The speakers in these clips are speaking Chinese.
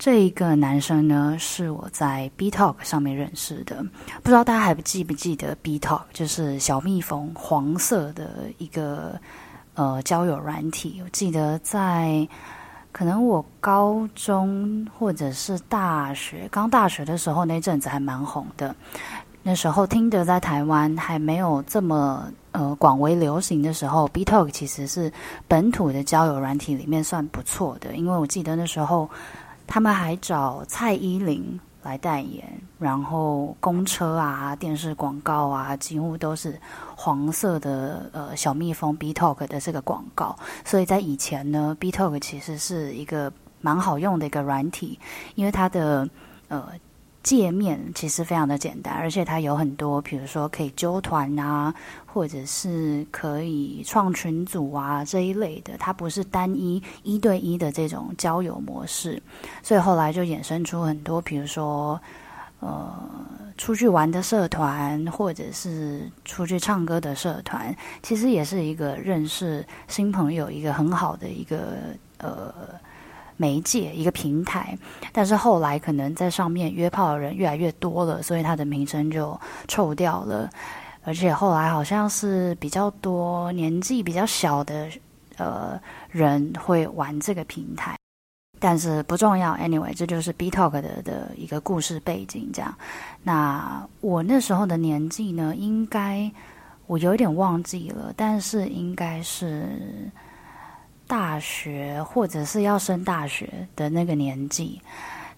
这一个男生呢，是我在 B Talk 上面认识的。不知道大家还记不记得 B Talk，就是小蜜蜂黄色的一个呃交友软体。我记得在可能我高中或者是大学刚大学的时候，那阵子还蛮红的。那时候听得在台湾还没有这么呃广为流行的时候，B Talk 其实是本土的交友软体里面算不错的，因为我记得那时候。他们还找蔡依林来代言，然后公车啊、电视广告啊，几乎都是黄色的呃小蜜蜂 B Talk 的这个广告。所以在以前呢，B Talk 其实是一个蛮好用的一个软体，因为它的呃。界面其实非常的简单，而且它有很多，比如说可以揪团啊，或者是可以创群组啊这一类的，它不是单一一对一的这种交友模式，所以后来就衍生出很多，比如说呃出去玩的社团，或者是出去唱歌的社团，其实也是一个认识新朋友一个很好的一个呃。媒介一个平台，但是后来可能在上面约炮的人越来越多了，所以它的名声就臭掉了。而且后来好像是比较多年纪比较小的呃人会玩这个平台，但是不重要。Anyway，这就是 B Talk 的的一个故事背景。这样，那我那时候的年纪呢，应该我有点忘记了，但是应该是。大学或者是要升大学的那个年纪，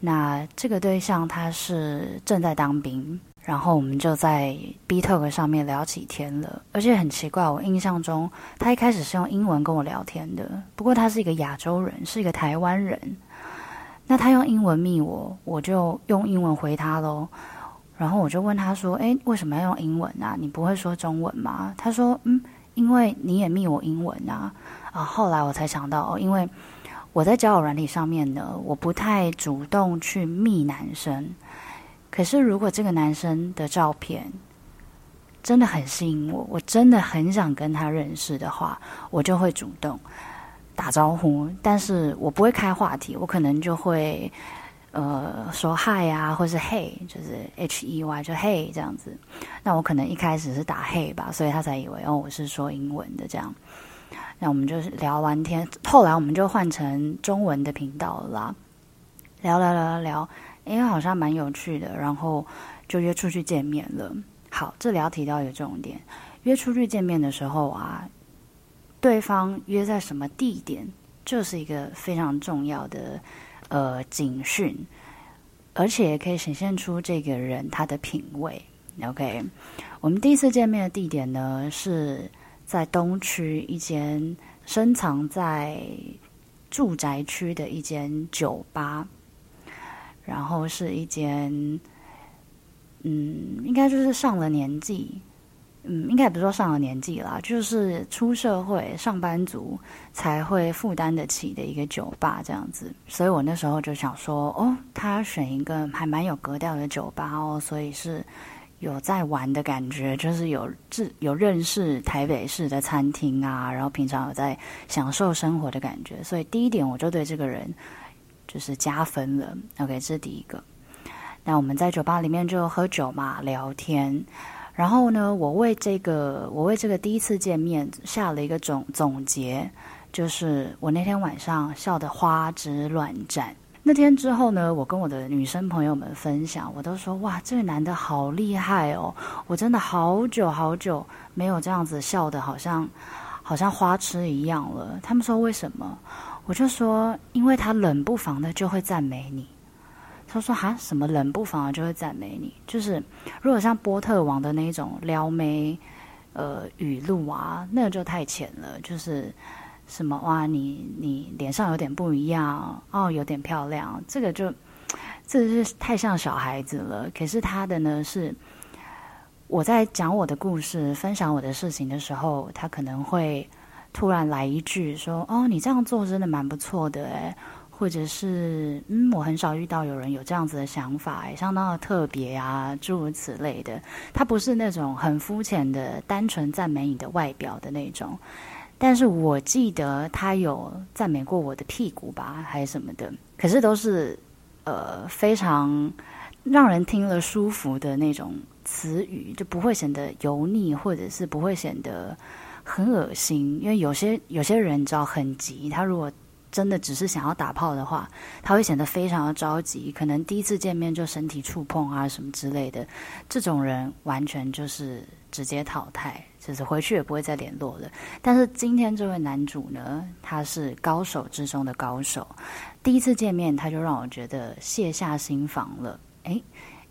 那这个对象他是正在当兵，然后我们就在 B Talk 上面聊起天了。而且很奇怪，我印象中他一开始是用英文跟我聊天的，不过他是一个亚洲人，是一个台湾人。那他用英文密我，我就用英文回他喽。然后我就问他说：“诶，为什么要用英文啊？你不会说中文吗？”他说：“嗯。”因为你也密我英文啊，啊，后来我才想到，因为我在交友软体上面呢，我不太主动去密男生。可是如果这个男生的照片真的很吸引我，我真的很想跟他认识的话，我就会主动打招呼，但是我不会开话题，我可能就会。呃，说嗨啊，或是嘿，就是 H E Y，就嘿这样子。那我可能一开始是打嘿吧，所以他才以为哦，我是说英文的这样。那我们就是聊完天，后来我们就换成中文的频道啦。聊聊聊聊聊，因为好像蛮有趣的，然后就约出去见面了。好，这里要提到一个重点，约出去见面的时候啊，对方约在什么地点，就是一个非常重要的。呃，警讯，而且也可以显现出这个人他的品味。OK，我们第一次见面的地点呢，是在东区一间深藏在住宅区的一间酒吧，然后是一间，嗯，应该就是上了年纪。嗯，应该也不是说上了年纪啦，就是出社会上班族才会负担得起的一个酒吧这样子。所以我那时候就想说，哦，他选一个还蛮有格调的酒吧哦，所以是有在玩的感觉，就是有自有认识台北市的餐厅啊，然后平常有在享受生活的感觉。所以第一点我就对这个人就是加分了。OK，这是第一个。那我们在酒吧里面就喝酒嘛，聊天。然后呢，我为这个，我为这个第一次见面下了一个总总结，就是我那天晚上笑得花枝乱颤。那天之后呢，我跟我的女生朋友们分享，我都说哇，这个男的好厉害哦！我真的好久好久没有这样子笑得好像好像花痴一样了。他们说为什么？我就说，因为他冷不防的就会赞美你。他说：“哈，什么冷不防就会赞美你？就是如果像波特王的那种撩妹，呃，语录啊，那个就太浅了。就是什么哇，你你脸上有点不一样哦，有点漂亮，这个就这个是太像小孩子了。可是他的呢，是我在讲我的故事、分享我的事情的时候，他可能会突然来一句说：‘哦，你这样做真的蛮不错的，诶。’或者是嗯，我很少遇到有人有这样子的想法，相当的特别啊，诸如此类的。他不是那种很肤浅的、单纯赞美你的外表的那种。但是我记得他有赞美过我的屁股吧，还是什么的。可是都是呃非常让人听了舒服的那种词语，就不会显得油腻，或者是不会显得很恶心。因为有些有些人你知道很急，他如果真的只是想要打炮的话，他会显得非常的着急，可能第一次见面就身体触碰啊什么之类的。这种人完全就是直接淘汰，就是回去也不会再联络了。但是今天这位男主呢，他是高手之中的高手，第一次见面他就让我觉得卸下心防了。诶，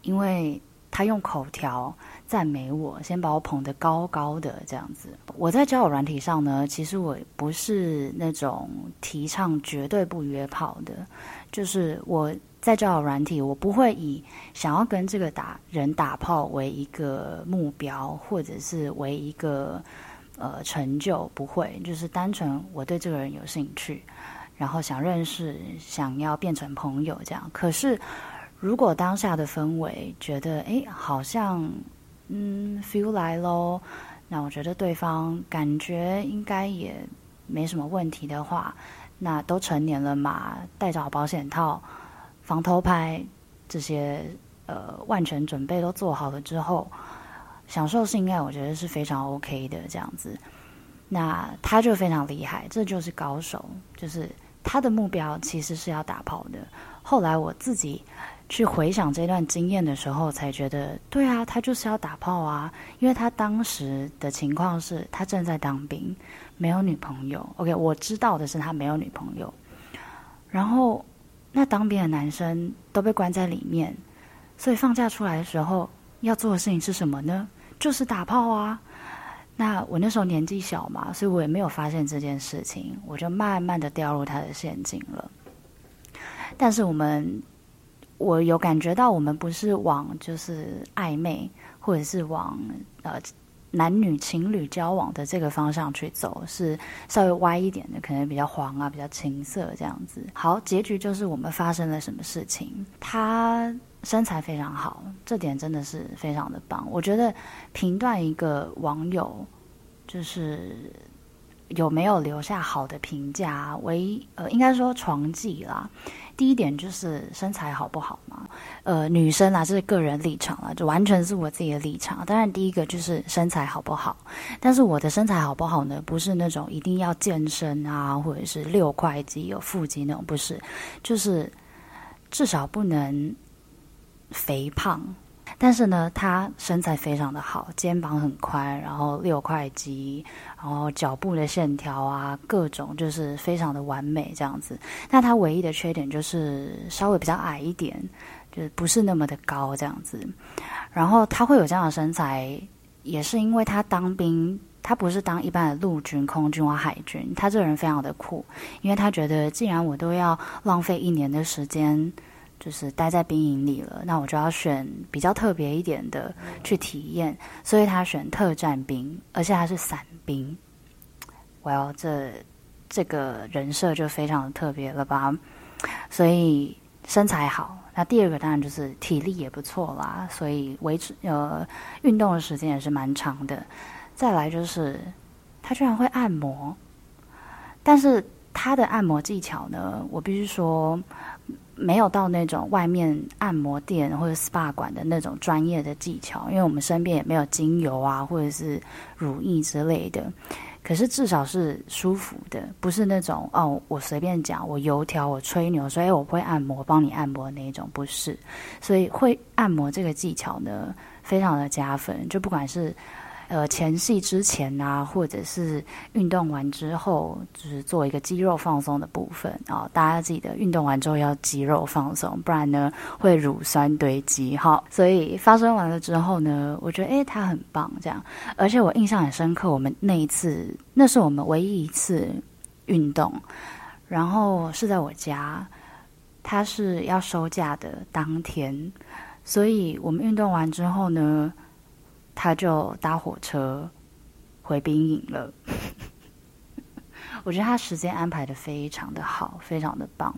因为他用口条。赞美我，先把我捧得高高的这样子。我在交友软体上呢，其实我不是那种提倡绝对不约炮的，就是我在交友软体，我不会以想要跟这个打人打炮为一个目标，或者是为一个呃成就，不会，就是单纯我对这个人有兴趣，然后想认识，想要变成朋友这样。可是如果当下的氛围觉得，哎，好像。嗯，feel 来喽。那我觉得对方感觉应该也没什么问题的话，那都成年了嘛，带着好保险套、防偷拍这些呃万全准备都做好了之后，享受性爱，我觉得是非常 OK 的这样子。那他就非常厉害，这就是高手，就是他的目标其实是要打炮的。后来我自己。去回想这段经验的时候，才觉得对啊，他就是要打炮啊，因为他当时的情况是他正在当兵，没有女朋友。OK，我知道的是他没有女朋友。然后那当兵的男生都被关在里面，所以放假出来的时候要做的事情是什么呢？就是打炮啊。那我那时候年纪小嘛，所以我也没有发现这件事情，我就慢慢的掉入他的陷阱了。但是我们。我有感觉到，我们不是往就是暧昧，或者是往呃男女情侣交往的这个方向去走，是稍微歪一点的，可能比较黄啊，比较情色这样子。好，结局就是我们发生了什么事情？他身材非常好，这点真的是非常的棒。我觉得评断一个网友就是有没有留下好的评价，唯一呃应该说床技啦。第一点就是身材好不好嘛？呃，女生啊，这是个人立场了，就完全是我自己的立场。当然，第一个就是身材好不好，但是我的身材好不好呢？不是那种一定要健身啊，或者是六块肌、有腹肌那种，不是，就是至少不能肥胖。但是呢，他身材非常的好，肩膀很宽，然后六块肌，然后脚部的线条啊，各种就是非常的完美这样子。那他唯一的缺点就是稍微比较矮一点，就是不是那么的高这样子。然后他会有这样的身材，也是因为他当兵，他不是当一般的陆军、空军或海军，他这个人非常的酷，因为他觉得既然我都要浪费一年的时间。就是待在兵营里了，那我就要选比较特别一点的去体验，所以他选特战兵，而且他是伞兵。Well，这这个人设就非常的特别了吧？所以身材好，那第二个当然就是体力也不错啦，所以维持呃运动的时间也是蛮长的。再来就是他居然会按摩，但是他的按摩技巧呢，我必须说。没有到那种外面按摩店或者 SPA 馆的那种专业的技巧，因为我们身边也没有精油啊，或者是乳液之类的。可是至少是舒服的，不是那种哦，我随便讲，我油条，我吹牛，所以我会按摩，帮你按摩那种，不是。所以会按摩这个技巧呢，非常的加分，就不管是。呃，前戏之前啊，或者是运动完之后，就是做一个肌肉放松的部分啊、哦。大家记得运动完之后要肌肉放松，不然呢会乳酸堆积。哈，所以发生完了之后呢，我觉得诶，他很棒，这样。而且我印象很深刻，我们那一次，那是我们唯一一次运动，然后是在我家，他是要收假的当天，所以我们运动完之后呢。他就搭火车回兵营了。我觉得他时间安排得非常的好，非常的棒。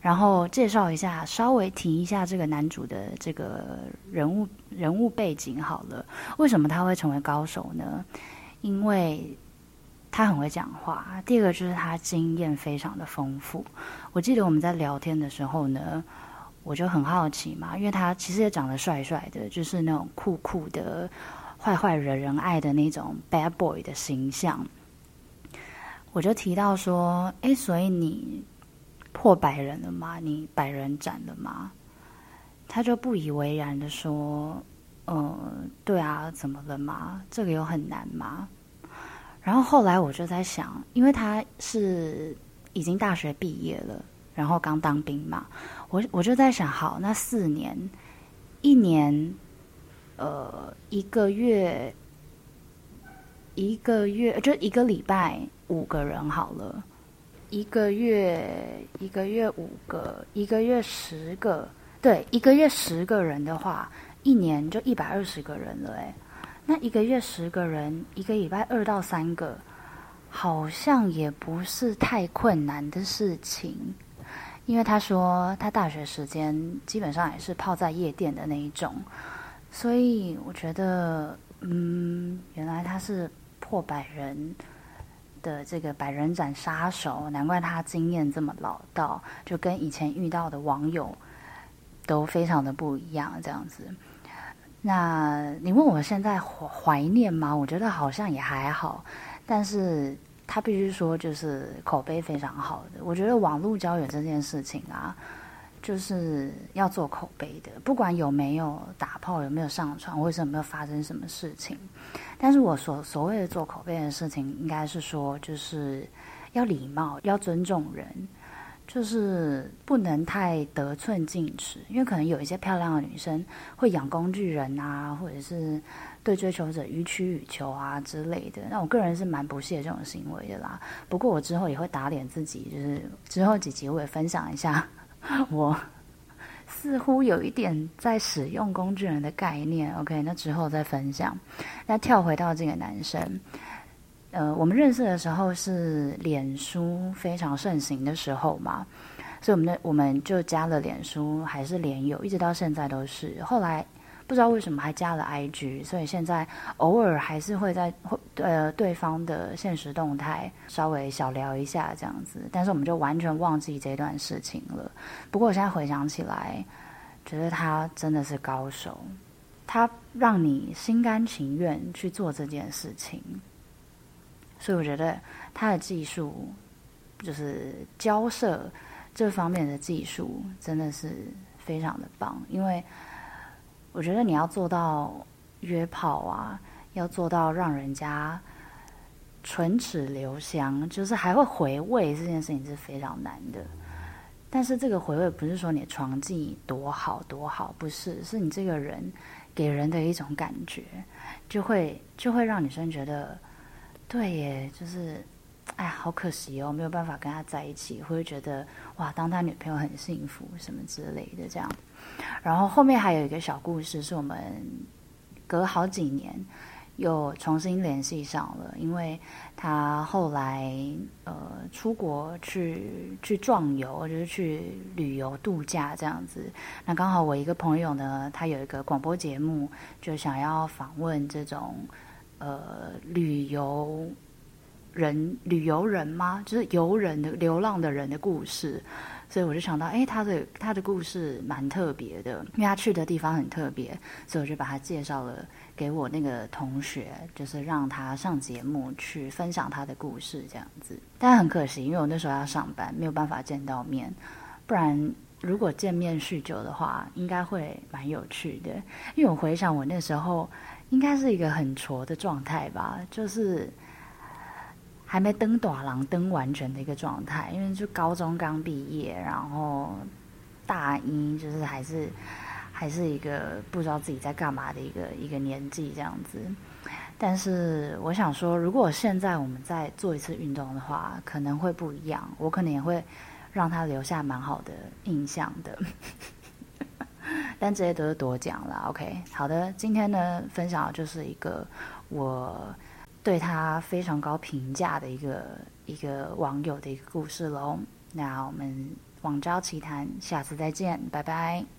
然后介绍一下，稍微提一下这个男主的这个人物人物背景好了。为什么他会成为高手呢？因为他很会讲话。第二个就是他经验非常的丰富。我记得我们在聊天的时候呢，我就很好奇嘛，因为他其实也长得帅帅的，就是那种酷酷的、坏坏惹人爱的那种 bad boy 的形象。我就提到说：“哎，所以你破百人了吗？你百人斩了吗？”他就不以为然的说：“嗯，对啊，怎么了吗？这个有很难吗？”然后后来我就在想，因为他是已经大学毕业了，然后刚当兵嘛，我我就在想，好，那四年，一年，呃，一个月，一个月就一个礼拜五个人好了，一个月一个月五个，一个月十个，对，一个月十个人的话，一年就一百二十个人了，哎。那一个月十个人，一个礼拜二到三个，好像也不是太困难的事情。因为他说他大学时间基本上也是泡在夜店的那一种，所以我觉得，嗯，原来他是破百人的这个百人斩杀手，难怪他经验这么老道，就跟以前遇到的网友都非常的不一样，这样子。那你问我现在怀念吗？我觉得好像也还好，但是他必须说就是口碑非常好的。我觉得网络交友这件事情啊，就是要做口碑的，不管有没有打炮，有没有上床，或者有没有发生什么事情。但是我所所谓的做口碑的事情，应该是说就是要礼貌，要尊重人。就是不能太得寸进尺，因为可能有一些漂亮的女生会养工具人啊，或者是对追求者予取予求啊之类的。那我个人是蛮不屑这种行为的啦。不过我之后也会打脸自己，就是之后几集我也分享一下，我似乎有一点在使用工具人的概念。OK，那之后再分享。那跳回到这个男生。呃，我们认识的时候是脸书非常盛行的时候嘛，所以我们的我们就加了脸书，还是脸友，一直到现在都是。后来不知道为什么还加了 IG，所以现在偶尔还是会在呃对方的现实动态稍微小聊一下这样子，但是我们就完全忘记这段事情了。不过我现在回想起来，觉得他真的是高手，他让你心甘情愿去做这件事情。所以我觉得他的技术，就是交涉这方面的技术，真的是非常的棒。因为我觉得你要做到约炮啊，要做到让人家唇齿留香，就是还会回味这件事情是非常难的。但是这个回味不是说你的床技多好多好，不是，是你这个人给人的一种感觉，就会就会让女生觉得。对耶，就是，哎，好可惜哦，没有办法跟他在一起，会觉得哇，当他女朋友很幸福什么之类的这样。然后后面还有一个小故事，是我们隔好几年又重新联系上了，因为他后来呃出国去去壮游，就是去旅游度假这样子。那刚好我一个朋友呢，他有一个广播节目，就想要访问这种。呃，旅游人、旅游人吗？就是游人的、流浪的人的故事，所以我就想到，哎，他的他的故事蛮特别的，因为他去的地方很特别，所以我就把他介绍了给我那个同学，就是让他上节目去分享他的故事这样子。但很可惜，因为我那时候要上班，没有办法见到面，不然如果见面叙旧的话，应该会蛮有趣的。因为我回想我那时候。应该是一个很挫的状态吧，就是还没登短廊登完全的一个状态，因为就高中刚毕业，然后大一就是还是还是一个不知道自己在干嘛的一个一个年纪这样子。但是我想说，如果现在我们再做一次运动的话，可能会不一样，我可能也会让他留下蛮好的印象的。但这些都是多讲了，OK。好的，今天呢，分享的就是一个我对他非常高评价的一个一个网友的一个故事喽。那我们网交奇谈，下次再见，拜拜。